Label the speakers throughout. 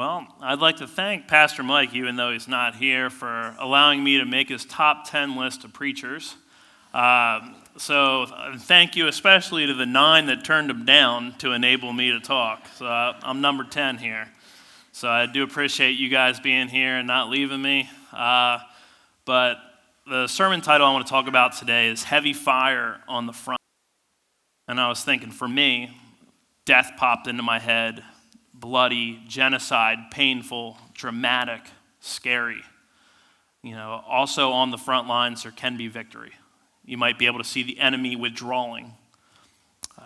Speaker 1: Well, I'd like to thank Pastor Mike, even though he's not here, for allowing me to make his top 10 list of preachers. Uh, so, thank you especially to the nine that turned him down to enable me to talk. So, uh, I'm number 10 here. So, I do appreciate you guys being here and not leaving me. Uh, but the sermon title I want to talk about today is Heavy Fire on the Front. And I was thinking, for me, death popped into my head bloody, genocide, painful, dramatic, scary. You know, also on the front lines, there can be victory. You might be able to see the enemy withdrawing. Uh,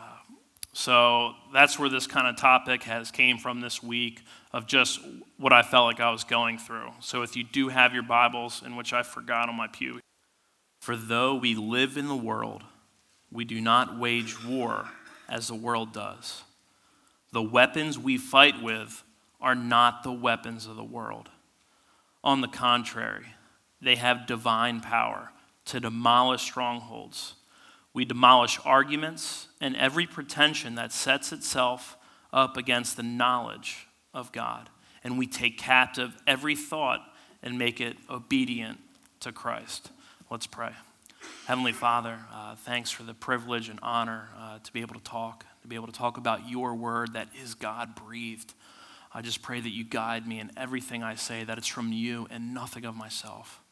Speaker 1: so that's where this kind of topic has came from this week of just what I felt like I was going through. So if you do have your Bibles, in which I forgot on my pew, for though we live in the world, we do not wage war as the world does. The weapons we fight with are not the weapons of the world. On the contrary, they have divine power to demolish strongholds. We demolish arguments and every pretension that sets itself up against the knowledge of God. And we take captive every thought and make it obedient to Christ. Let's pray. Heavenly Father, uh, thanks for the privilege and honor uh, to be able to talk to be able to talk about your word that is God breathed. I just pray that you guide me in everything I say, that it's from you and nothing of myself.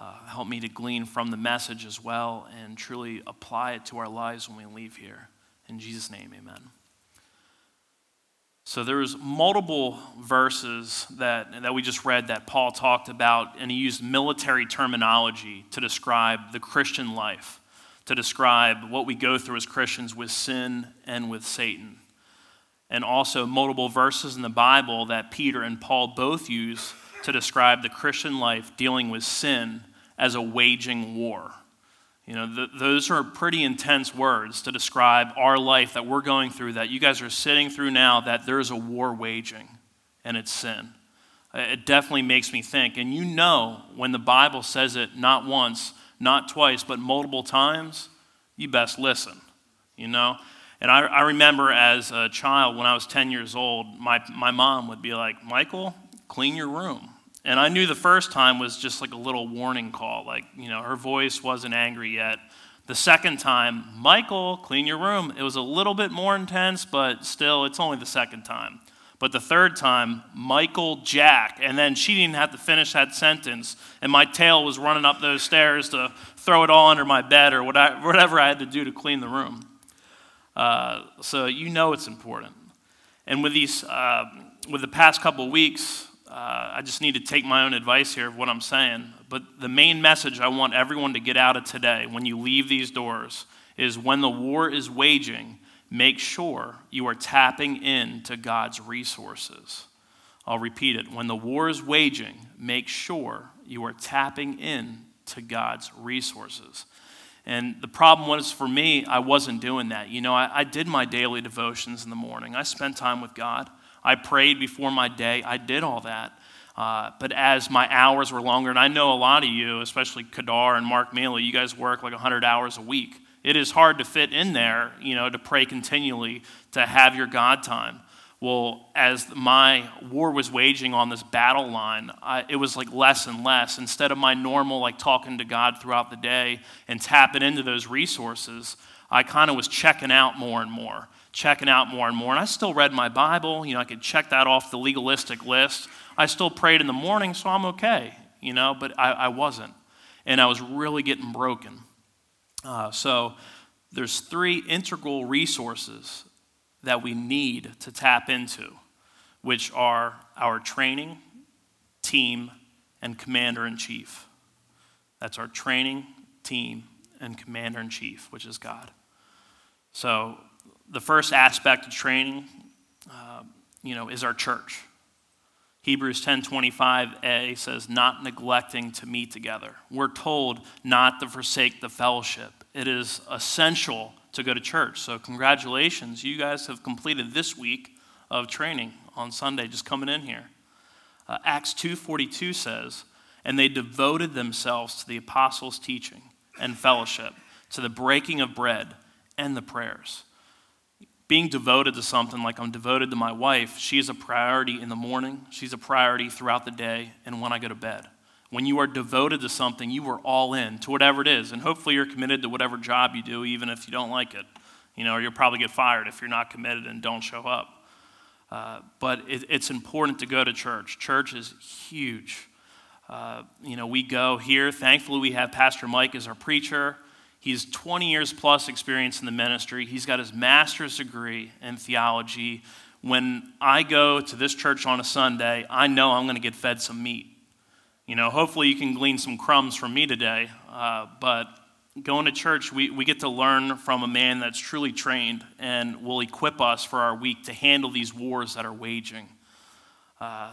Speaker 1: Uh, help me to glean from the message as well and truly apply it to our lives when we leave here. In Jesus' name, amen. So there's multiple verses that, that we just read that Paul talked about, and he used military terminology to describe the Christian life to describe what we go through as Christians with sin and with Satan. And also, multiple verses in the Bible that Peter and Paul both use to describe the Christian life dealing with sin as a waging war. You know, th- those are pretty intense words to describe our life that we're going through, that you guys are sitting through now, that there's a war waging, and it's sin. It definitely makes me think. And you know, when the Bible says it not once, not twice, but multiple times, you best listen, you know? And I, I remember as a child, when I was 10 years old, my, my mom would be like, Michael, clean your room. And I knew the first time was just like a little warning call, like, you know, her voice wasn't angry yet. The second time, Michael, clean your room. It was a little bit more intense, but still, it's only the second time. But the third time, Michael Jack. And then she didn't have to finish that sentence. And my tail was running up those stairs to throw it all under my bed or whatever I had to do to clean the room. Uh, so you know it's important. And with these, uh, with the past couple weeks, uh, I just need to take my own advice here of what I'm saying. But the main message I want everyone to get out of today when you leave these doors is when the war is waging, make sure you are tapping into God's resources. I'll repeat it. When the war is waging, make sure you are tapping into God's resources. And the problem was for me, I wasn't doing that. You know, I, I, did my daily devotions in the morning, I spent time with God. I prayed before my day, I did all that. Uh, but as my hours were longer, and I know a lot of you, especially Kadar and Mark Mealy, you guys work like 100 hours a week it is hard to fit in there, you know, to pray continually, to have your God time. Well, as my war was waging on this battle line, I, it was like less and less. Instead of my normal, like talking to God throughout the day and tapping into those resources, I kind of was checking out more and more, checking out more and more. And I still read my Bible. You know, I could check that off the legalistic list. I still prayed in the morning, so I'm okay, you know, but I, I wasn't. And I was really getting broken. Uh, so there's three integral resources that we need to tap into, which are our training, team, and commander in chief. That's our training, team, and commander in chief, which is God. So the first aspect of training, uh, you know, is our church. Hebrews 10:25a says not neglecting to meet together. We're told not to forsake the fellowship. It is essential to go to church. So congratulations, you guys have completed this week of training on Sunday just coming in here. Uh, Acts 2:42 says, "And they devoted themselves to the apostles' teaching and fellowship, to the breaking of bread and the prayers." Being devoted to something like I'm devoted to my wife, she's a priority in the morning, she's a priority throughout the day, and when I go to bed. When you are devoted to something, you are all in to whatever it is. And hopefully you're committed to whatever job you do, even if you don't like it. You know, or you'll probably get fired if you're not committed and don't show up. Uh, but it, it's important to go to church. Church is huge. Uh, you know, we go here. Thankfully, we have Pastor Mike as our preacher. He's 20 years plus experience in the ministry. He's got his master's degree in theology. When I go to this church on a Sunday, I know I'm going to get fed some meat. You know, hopefully you can glean some crumbs from me today, uh, but going to church, we, we get to learn from a man that's truly trained and will equip us for our week to handle these wars that are waging. Uh,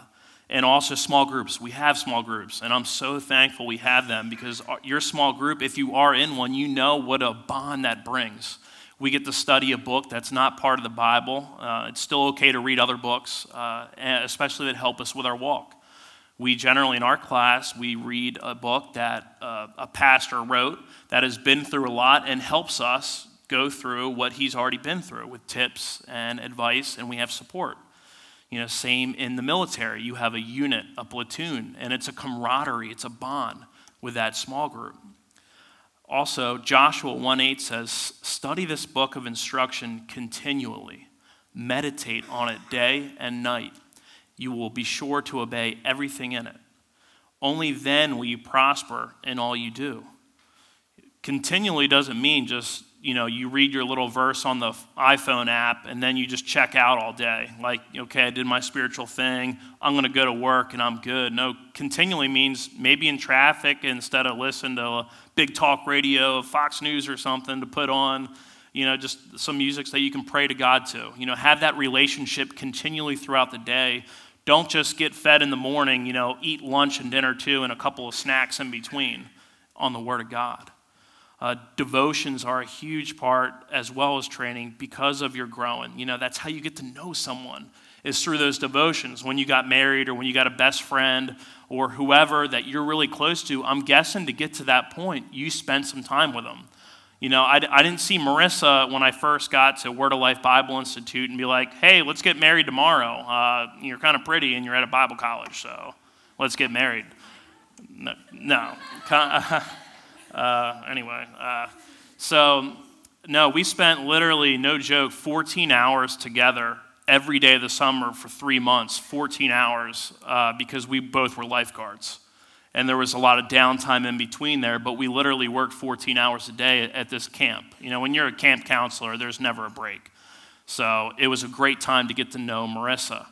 Speaker 1: and also small groups. We have small groups, and I'm so thankful we have them because your small group, if you are in one, you know what a bond that brings. We get to study a book that's not part of the Bible. Uh, it's still okay to read other books, uh, especially that help us with our walk. We generally, in our class, we read a book that uh, a pastor wrote that has been through a lot and helps us go through what he's already been through with tips and advice, and we have support. You know, same in the military. You have a unit, a platoon, and it's a camaraderie, it's a bond with that small group. Also, Joshua 1:8 says, "Study this book of instruction continually. Meditate on it day and night. You will be sure to obey everything in it. Only then will you prosper in all you do." Continually doesn't mean just you know, you read your little verse on the iPhone app and then you just check out all day. Like, okay, I did my spiritual thing. I'm going to go to work and I'm good. No, continually means maybe in traffic instead of listen to a big talk radio, Fox News or something to put on, you know, just some music that you can pray to God to. You know, have that relationship continually throughout the day. Don't just get fed in the morning, you know, eat lunch and dinner too and a couple of snacks in between on the Word of God. Uh, devotions are a huge part as well as training because of your growing. You know, that's how you get to know someone is through those devotions. When you got married or when you got a best friend or whoever that you're really close to, I'm guessing to get to that point, you spent some time with them. You know, I, I didn't see Marissa when I first got to Word of Life Bible Institute and be like, hey, let's get married tomorrow. Uh, you're kind of pretty and you're at a Bible college, so let's get married. No. no. Uh, anyway, uh, so no, we spent literally, no joke, 14 hours together every day of the summer for three months, 14 hours, uh, because we both were lifeguards. And there was a lot of downtime in between there, but we literally worked 14 hours a day at, at this camp. You know, when you're a camp counselor, there's never a break. So it was a great time to get to know Marissa.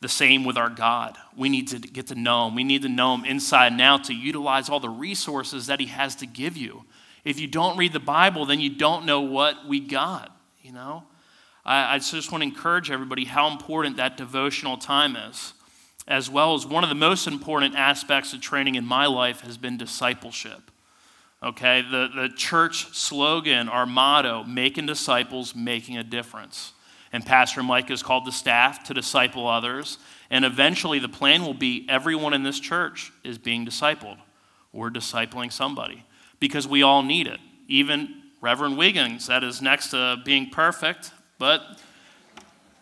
Speaker 1: The same with our God. We need to get to know Him. We need to know Him inside and out to utilize all the resources that He has to give you. If you don't read the Bible, then you don't know what we got, you know? I, I just want to encourage everybody how important that devotional time is, as well as one of the most important aspects of training in my life has been discipleship. Okay, the, the church slogan, our motto, making disciples, making a difference. And Pastor Mike has called the staff to disciple others. And eventually, the plan will be everyone in this church is being discipled. We're discipling somebody because we all need it. Even Reverend Wiggins, that is next to being perfect, but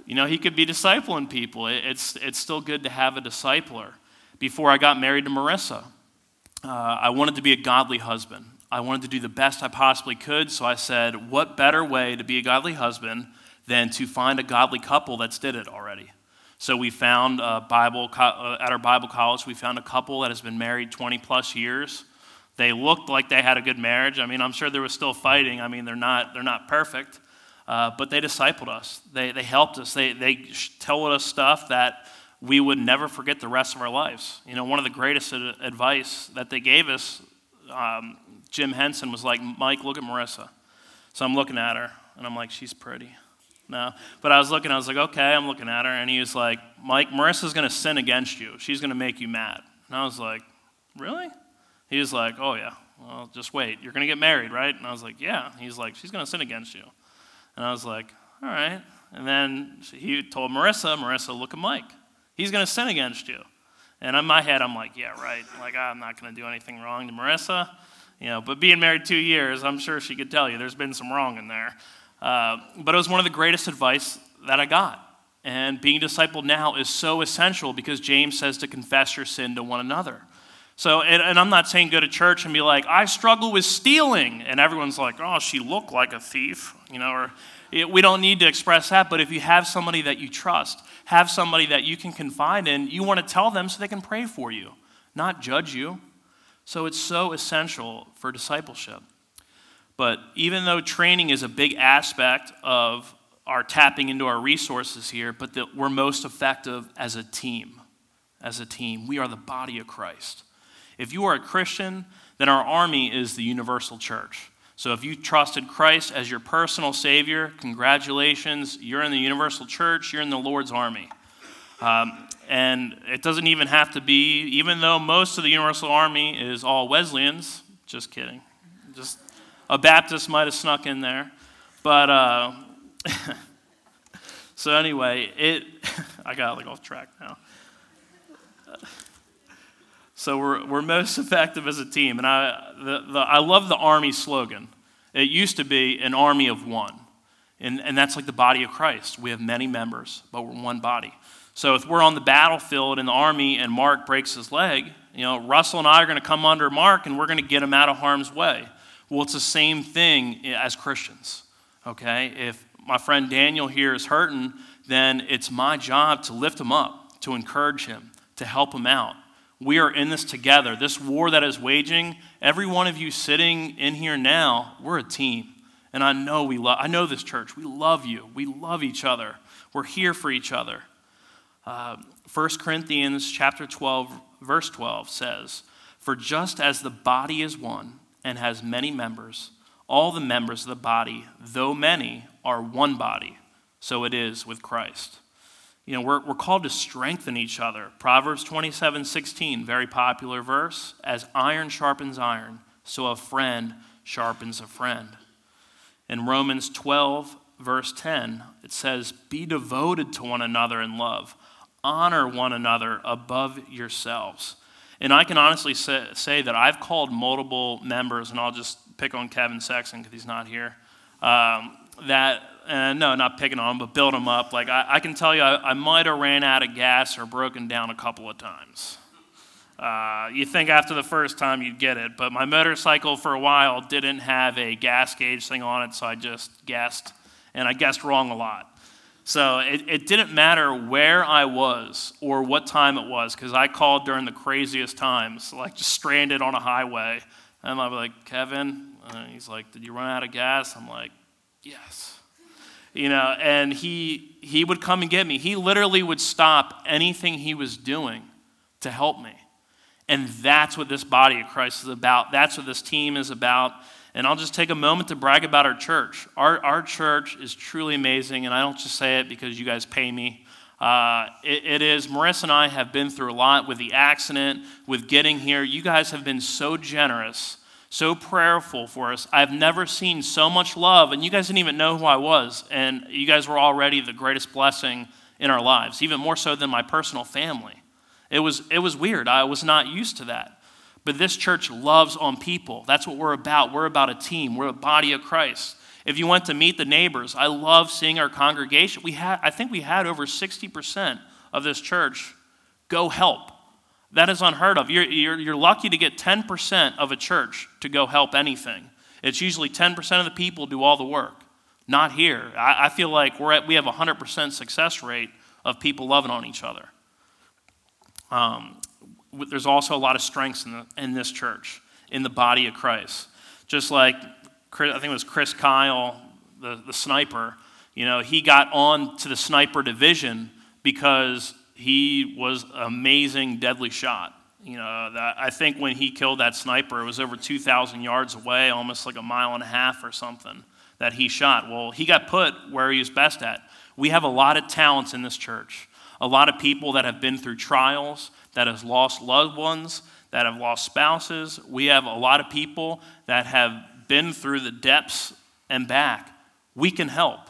Speaker 1: you know, he could be discipling people. It's, it's still good to have a discipler. Before I got married to Marissa, uh, I wanted to be a godly husband. I wanted to do the best I possibly could, so I said, What better way to be a godly husband than to find a godly couple that's did it already. So we found a Bible uh, at our Bible college. We found a couple that has been married 20 plus years. They looked like they had a good marriage. I mean, I'm sure there was still fighting. I mean, they're not they're not perfect, uh, but they discipled us. They they helped us. They they told us stuff that we would never forget the rest of our lives. You know, one of the greatest advice that they gave us, um, Jim Henson was like, Mike, look at Marissa. So I'm looking at her and I'm like, she's pretty. No. But I was looking, I was like, okay, I'm looking at her. And he was like, Mike, Marissa's going to sin against you. She's going to make you mad. And I was like, really? He was like, oh, yeah. Well, just wait. You're going to get married, right? And I was like, yeah. He's like, she's going to sin against you. And I was like, all right. And then he told Marissa, Marissa, look at Mike. He's going to sin against you. And in my head, I'm like, yeah, right. Like, I'm not going to do anything wrong to Marissa. You know, but being married two years, I'm sure she could tell you there's been some wrong in there. Uh, but it was one of the greatest advice that I got. And being discipled now is so essential because James says to confess your sin to one another. So, and, and, I'm not saying go to church and be like, I struggle with stealing. And everyone's like, oh, she looked like a thief, you know, or it, we don't need to express that. But if you have somebody that you trust, have somebody that you can confide in, you want to tell them so they can pray for you, not judge you. So it's so essential for discipleship. But even though training is a big aspect of our tapping into our resources here, but that we're most effective as a team. As a team, we are the body of Christ. If you are a Christian, then our army is the universal church. So if you trusted Christ as your personal Savior, congratulations, you're in the universal church, you're in the Lord's army. Um, and it doesn't even have to be, even though most of the universal army is all Wesleyans, just kidding. Just a Baptist might have snuck in there. But, uh, so anyway, it, I got like off track now. So we're, we're most effective as a team. And I, the, the, I love the Army slogan. It used to be an army of one. And, and that's like the body of Christ. We have many members, but we're one body. So if we're on the battlefield in the army and Mark breaks his leg, you know, Russell and I are going to come under Mark and we're going to get him out of harm's way. Well, it's the same thing as Christians, okay? If my friend Daniel here is hurting, then it's my job to lift him up, to encourage him, to help him out. We are in this together. This war that is waging, every one of you sitting in here now, we're a team. And I know we love I know this church. We love you. We love each other. We're here for each other. Uh, 1 Corinthians chapter 12 verse 12 says, "For just as the body is one and has many members, all the members of the body, though many, are one body, so it is with Christ." You know, we're, we're called to strengthen each other. Proverbs 27 16, very popular verse. As iron sharpens iron, so a friend sharpens a friend. In Romans 12, verse 10, it says, Be devoted to one another in love, honor one another above yourselves. And I can honestly say, say that I've called multiple members, and I'll just pick on Kevin Sexton because he's not here, um, that and no, not picking on him, but build them up. Like, I, I can tell you, I, I might have ran out of gas or broken down a couple of times. Uh, you think after the first time you'd get it, but my motorcycle for a while didn't have a gas gauge thing on it, so I just guessed, and I guessed wrong a lot. So it, it didn't matter where I was or what time it was, because I called during the craziest times, like just stranded on a highway. And I'm like, Kevin, and he's like, Did you run out of gas? I'm like, Yes you know, and he, he would come and get me. He literally would stop anything he was doing to help me. And that's what this body of Christ is about. That's what this team is about. And I'll just take a moment to brag about our church. Our, our church is truly amazing, and I don't just say it because you guys pay me. Uh, it, it is, Marissa and I have been through a lot with the accident, with getting here. You guys have been so generous so prayerful for us. I've never seen so much love, and you guys didn't even know who I was, and you guys were already the greatest blessing in our lives, even more so than my personal family. It was, it was weird. I was not used to that. But this church loves on people. That's what we're about. We're about a team, we're a body of Christ. If you went to meet the neighbors, I love seeing our congregation. We had, I think we had over 60% of this church go help that is unheard of. You're, you're, you're lucky to get 10% of a church to go help anything. It's usually 10% of the people do all the work. Not here. I, I feel like we're at, we have a 100% success rate of people loving on each other. Um, there's also a lot of strengths in, the, in this church, in the body of Christ. Just like, I think it was Chris Kyle, the, the sniper, you know, he got on to the sniper division because he was amazing, deadly shot. You know, that, I think when he killed that sniper, it was over 2,000 yards away, almost like a mile and a half or something that he shot. Well, he got put where he was best at. We have a lot of talents in this church, a lot of people that have been through trials, that have lost loved ones, that have lost spouses. We have a lot of people that have been through the depths and back. We can help.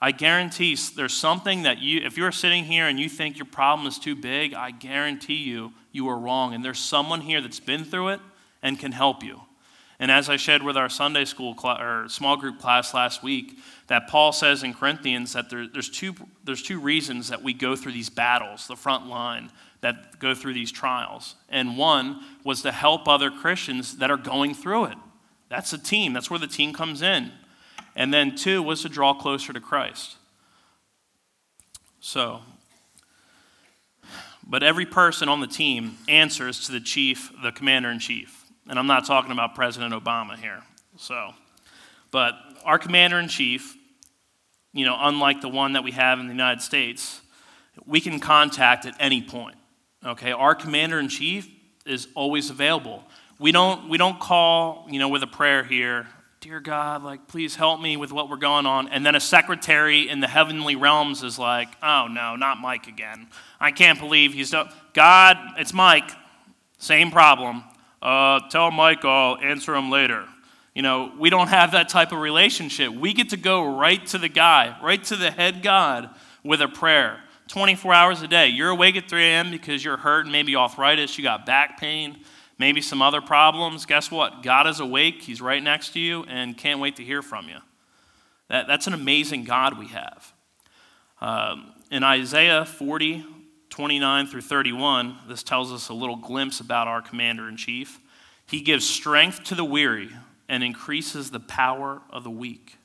Speaker 1: I guarantee there's something that you, if you're sitting here and you think your problem is too big, I guarantee you, you are wrong. And there's someone here that's been through it and can help you. And as I shared with our Sunday school cl- or small group class last week, that Paul says in Corinthians that there, there's, two, there's two reasons that we go through these battles, the front line, that go through these trials. And one was to help other Christians that are going through it. That's a team, that's where the team comes in. And then two was to draw closer to Christ. So, but every person on the team answers to the chief, the commander in chief. And I'm not talking about President Obama here. So, but our commander in chief, you know, unlike the one that we have in the United States, we can contact at any point. Okay, our commander in chief is always available. We don't we don't call, you know, with a prayer here, dear God, like please help me with what we're going on. And then a secretary in the heavenly realms is like, oh no, not Mike again. I can't believe he's done. God, it's Mike. Same problem. Uh, tell Mike I'll answer him later. You know, we don't have that type of relationship. We get to go right to the guy, right to the head God with a prayer. 24 hours a day. You're awake at 3 a.m. because you're hurt, maybe arthritis, you got back pain, maybe some other problems. Guess what? God is awake, He's right next to you, and can't wait to hear from you. That, that's an amazing God we have. Um, in Isaiah 40, 29 through 31, this tells us a little glimpse about our commander in chief. He gives strength to the weary and increases the power of the weak.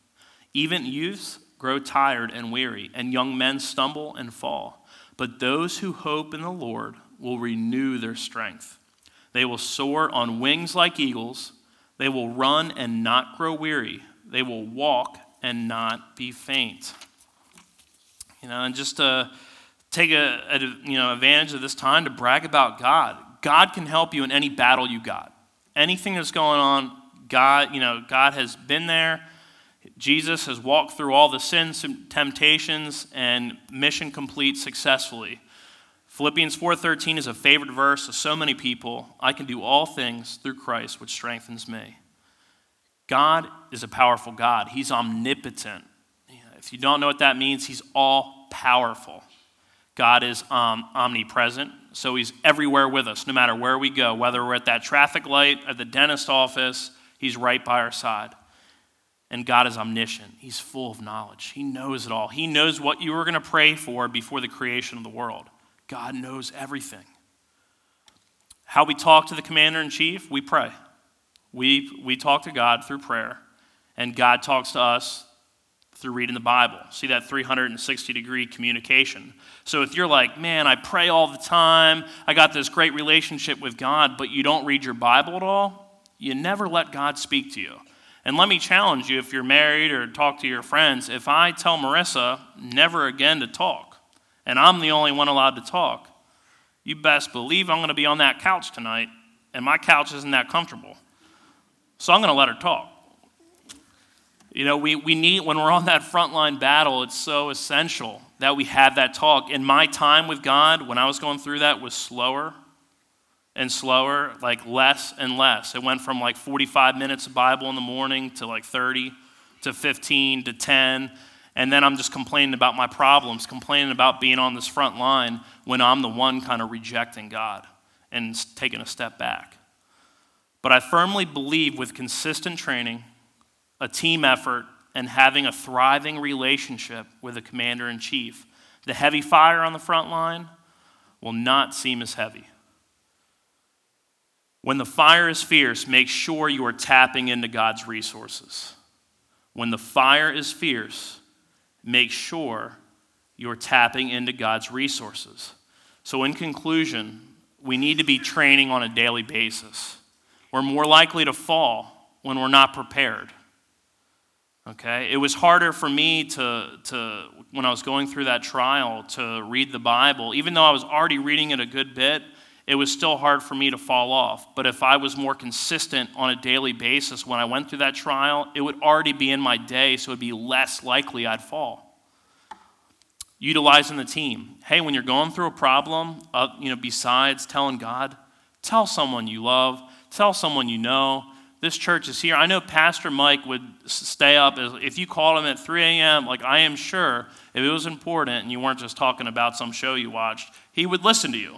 Speaker 1: Even youths grow tired and weary, and young men stumble and fall. But those who hope in the Lord will renew their strength. They will soar on wings like eagles. They will run and not grow weary. They will walk and not be faint. You know, and just to take a, a, you know advantage of this time to brag about God. God can help you in any battle you got. Anything that's going on, God, you know, God has been there. Jesus has walked through all the sins and temptations and mission complete successfully. Philippians 4:13 is a favorite verse of so many people. I can do all things through Christ which strengthens me. God is a powerful God. He's omnipotent. If you don't know what that means, he's all powerful. God is um, omnipresent, so he's everywhere with us, no matter where we go, whether we're at that traffic light, at the dentist office, he's right by our side. And God is omniscient. He's full of knowledge. He knows it all. He knows what you were going to pray for before the creation of the world. God knows everything. How we talk to the commander in chief, we pray. We, we talk to God through prayer, and God talks to us through reading the Bible. See that 360 degree communication. So if you're like, man, I pray all the time, I got this great relationship with God, but you don't read your Bible at all, you never let God speak to you. And let me challenge you if you're married or talk to your friends, if I tell Marissa never again to talk, and I'm the only one allowed to talk, you best believe I'm going to be on that couch tonight, and my couch isn't that comfortable. So I'm going to let her talk. You know, we, we need, when we're on that frontline battle, it's so essential that we have that talk. In my time with God, when I was going through that, was slower and slower, like less and less. It went from like 45 minutes of Bible in the morning to like 30 to 15 to 10. And then I'm just complaining about my problems, complaining about being on this front line when I'm the one kind of rejecting God and taking a step back. But I firmly believe with consistent training, a team effort, and having a thriving relationship with the commander in chief, the heavy fire on the front line will not seem as heavy. When the fire is fierce, make sure you are tapping into God's resources. When the fire is fierce, make sure you're tapping into God's resources. So, in conclusion, we need to be training on a daily basis. We're more likely to fall when we're not prepared. Okay? It was harder for me to, to, when I was going through that trial, to read the Bible. Even though I was already reading it a good bit, it was still hard for me to fall off. But if I was more consistent on a daily basis when I went through that trial, it would already be in my day, so it would be less likely I'd fall. Utilizing the team. Hey, when you're going through a problem, uh, you know, besides telling God, tell someone you love, tell someone you know. This church is here. I know Pastor Mike would stay up. If you called him at 3 a.m., like I am sure, if it was important and you weren't just talking about some show you watched, he would listen to you.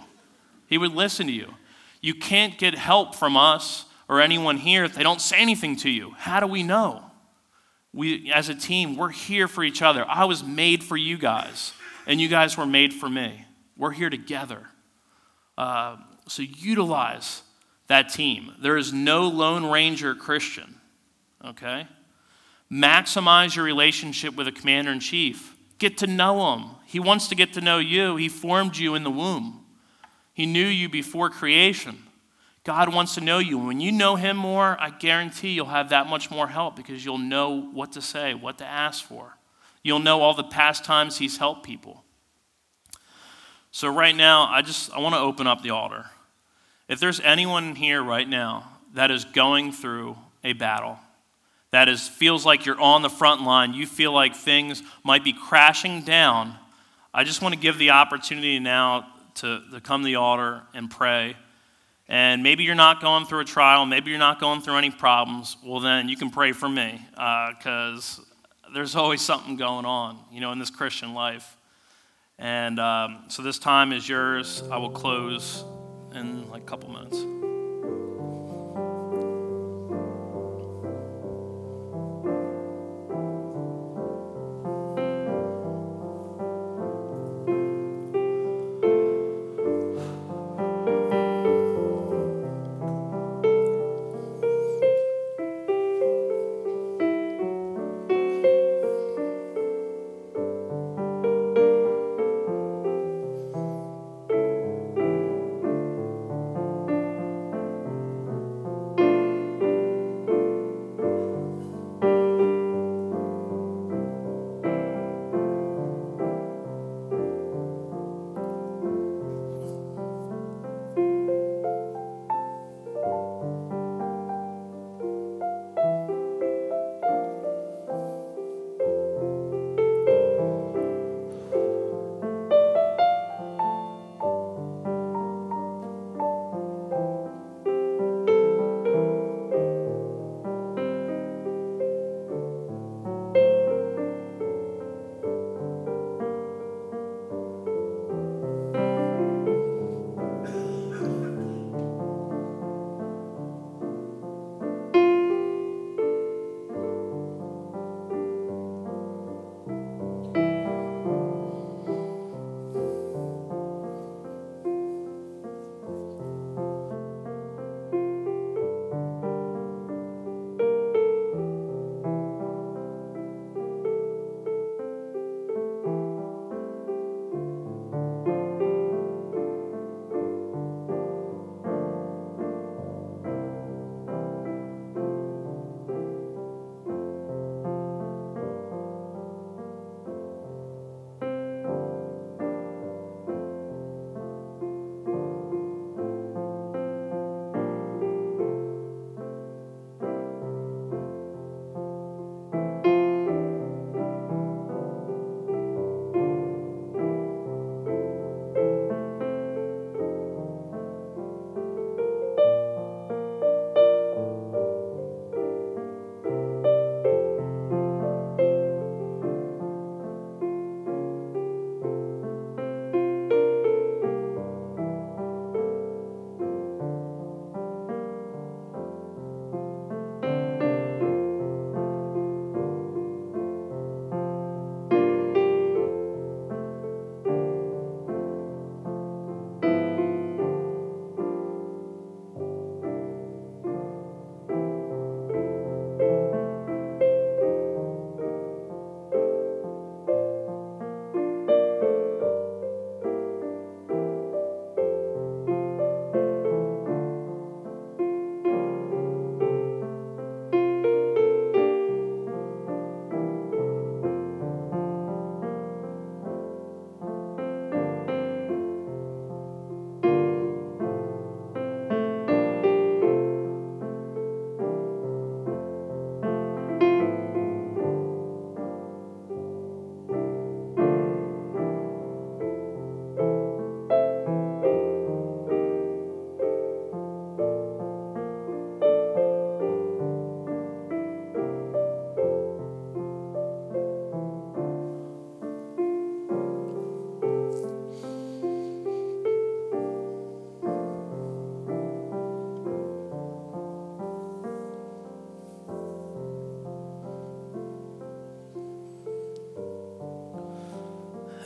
Speaker 1: He would listen to you. You can't get help from us or anyone here, if they don't say anything to you, how do we know? We, as a team, we're here for each other. I was made for you guys, and you guys were made for me. We're here together. Uh, so utilize that team. There is no Lone Ranger Christian, okay? Maximize your relationship with a commander in chief. Get to know him. He wants to get to know you. He formed you in the womb, He knew you before creation. God wants to know you. When you know Him more, I guarantee you'll have that much more help because you'll know what to say, what to ask for. You'll know all the past times He's helped people. So, right now, I just I want to open up the altar. If there's anyone here right now that is going through a battle, that is feels like you're on the front line, you feel like things might be crashing down, I just want to give the opportunity now to, to come to the altar and pray. And maybe you're not going through a trial, maybe you're not going through any problems. Well, then you can pray for me because uh, there's always something going on, you know, in this Christian life. And um, so this time is yours. I will close in like a couple minutes.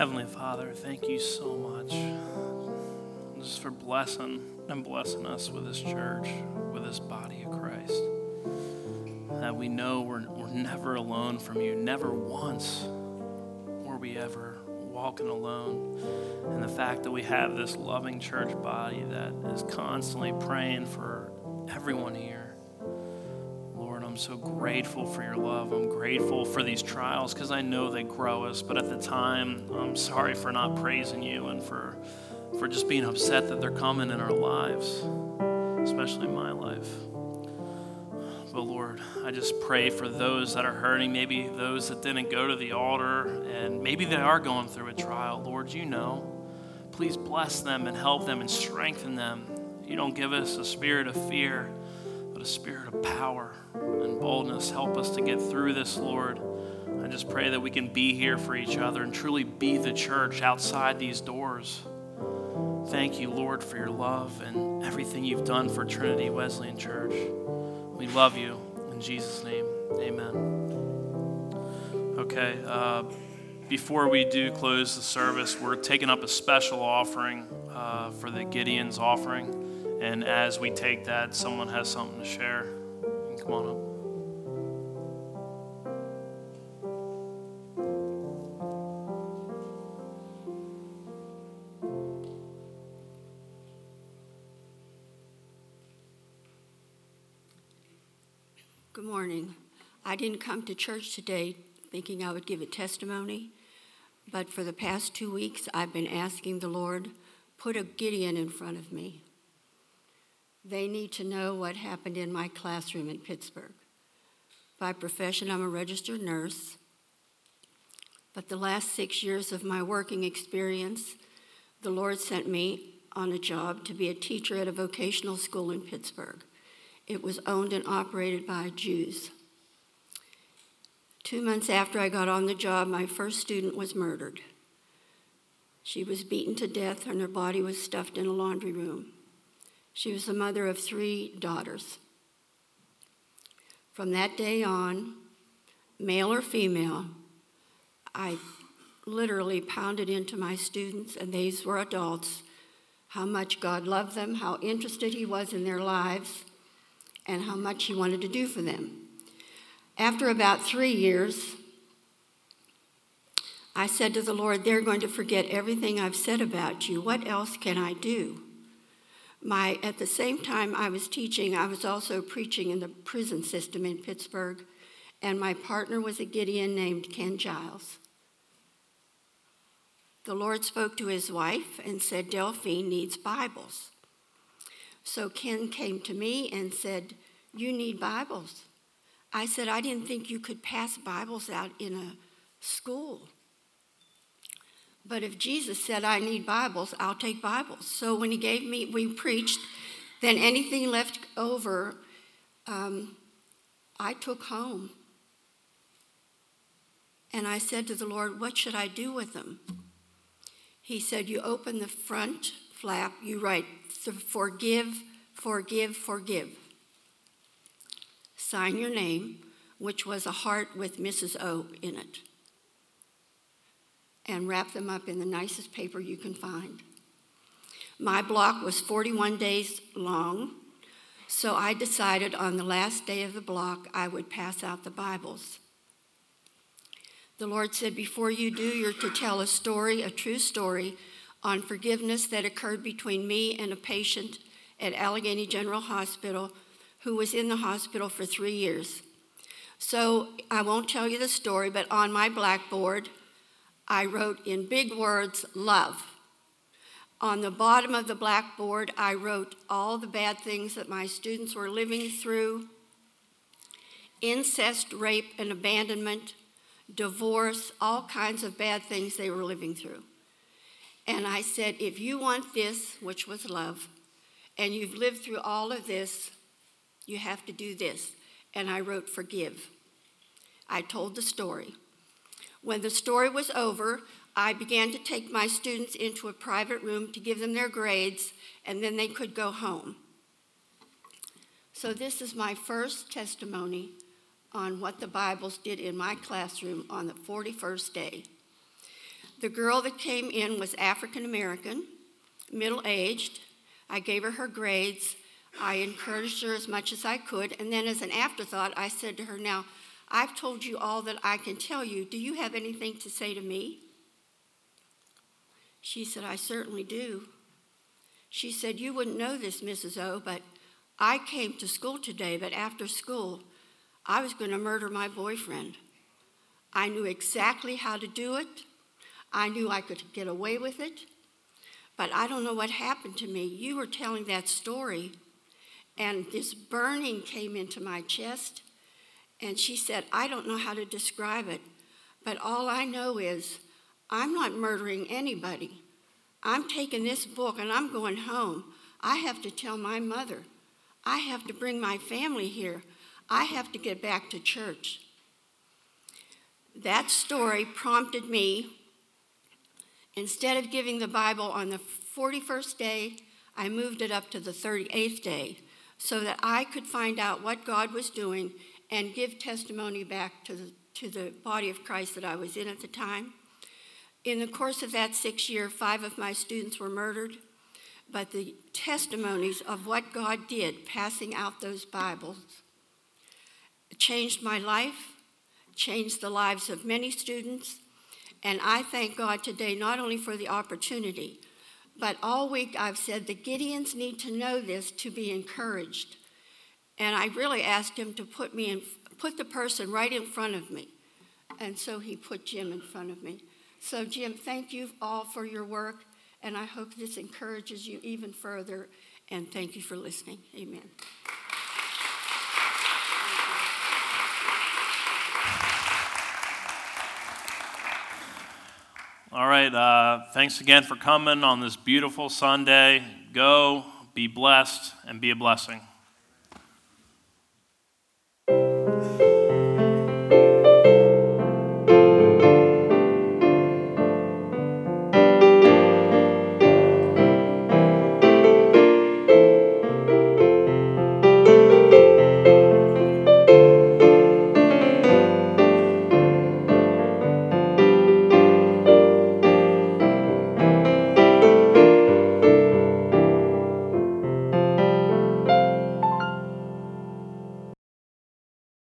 Speaker 1: Heavenly Father, thank you so much just for blessing and blessing us with this church, with this body of Christ. That we know we're, we're never alone from you, never once were we ever walking alone. And the fact that we have this loving church body that is constantly praying for everyone here. So grateful for your love. I'm grateful for these trials because I know they grow us. But at the time, I'm sorry for not praising you and for, for just being upset that they're coming in our lives, especially my life. But Lord, I just pray for those that are hurting, maybe those that didn't go to the altar, and maybe they are going through a trial. Lord, you know. Please bless them and help them and strengthen them. You don't give us a spirit of fear, but a spirit of power and boldness. Help us to get through this, Lord. I just pray that we can be here for each other and truly be the church outside these doors. Thank you, Lord, for your love and everything you've done for Trinity Wesleyan Church. We love you. In Jesus' name, amen. Okay, uh, before we do close the service, we're taking up a special offering uh, for the Gideon's offering. And as we take that, someone has something to share. Come on up.
Speaker 2: Good morning. I didn't come to church today thinking I would give a testimony, but for the past two weeks, I've been asking the Lord, put a Gideon in front of me. They need to know what happened in my classroom in Pittsburgh. By profession, I'm a registered nurse, but the last six years of my working experience, the Lord sent me on a job to be a teacher at a vocational school in Pittsburgh. It was owned and operated by Jews. Two months after I got on the job, my first student was murdered. She was beaten to death and her body was stuffed in a laundry room. She was the mother of three daughters. From that day on, male or female, I literally pounded into my students, and these were adults, how much God loved them, how interested He was in their lives, and how much he wanted to do for them. After about three years, I said to the Lord, They're going to forget everything I've said about you. What else can I do? My, at the same time I was teaching, I was also preaching in the prison system in Pittsburgh, and my partner was a Gideon named Ken Giles. The Lord spoke to his wife and said, Delphine needs Bibles. So Ken came to me and said, You need Bibles. I said, I didn't think you could pass Bibles out in a school. But if Jesus said, I need Bibles, I'll take Bibles. So when he gave me, we preached, then anything left over, um, I took home. And I said to the Lord, What should I do with them? He said, You open the front flap, you write, forgive, forgive, forgive. Sign your name, which was a heart with Mrs. O in it. And wrap them up in the nicest paper you can find. My block was 41 days long, so I decided on the last day of the block I would pass out the Bibles. The Lord said, Before you do, you're to tell a story, a true story on forgiveness that occurred between me and a patient at Allegheny General Hospital who was in the hospital for three years. So I won't tell you the story, but on my blackboard, I wrote in big words, love. On the bottom of the blackboard, I wrote all the bad things that my students were living through incest, rape, and abandonment, divorce, all kinds of bad things they were living through. And I said, if you want this, which was love, and you've lived through all of this, you have to do this. And I wrote, forgive. I told the story. When the story was over, I began to take my students into a private room to give them their grades, and then they could go home. So, this is my first testimony on what the Bibles did in my classroom on the 41st day. The girl that came in was African American, middle aged. I gave her her grades. I encouraged her as much as I could. And then, as an afterthought, I said to her, Now, I've told you all that I can tell you. Do you have anything to say to me? She said, I certainly do. She said, You wouldn't know this, Mrs. O, but I came to school today, but after school, I was going to murder my boyfriend. I knew exactly how to do it. I knew I could get away with it. But I don't know what happened to me. You were telling that story, and this burning came into my chest. And she said, I don't know how to describe it, but all I know is I'm not murdering anybody. I'm taking this book and I'm going home. I have to tell my mother. I have to bring my family here. I have to get back to church. That story prompted me, instead of giving the Bible on the 41st day, I moved it up to the 38th day so that I could find out what God was doing and give testimony back to the, to the body of Christ that I was in at the time. In the course of that six year, five of my students were murdered, but the testimonies of what God did passing out those Bibles changed my life, changed the lives of many students, and I thank God today not only for the opportunity, but all week I've said the Gideons need to know this to be encouraged. And I really asked him to put me in, put the person right in front of me. And so he put Jim in front of me. So, Jim, thank you all for your work, and I hope this encourages you even further. And thank you for listening. Amen.
Speaker 1: All right. Uh, thanks again for coming on this beautiful Sunday. Go, be blessed, and be a blessing.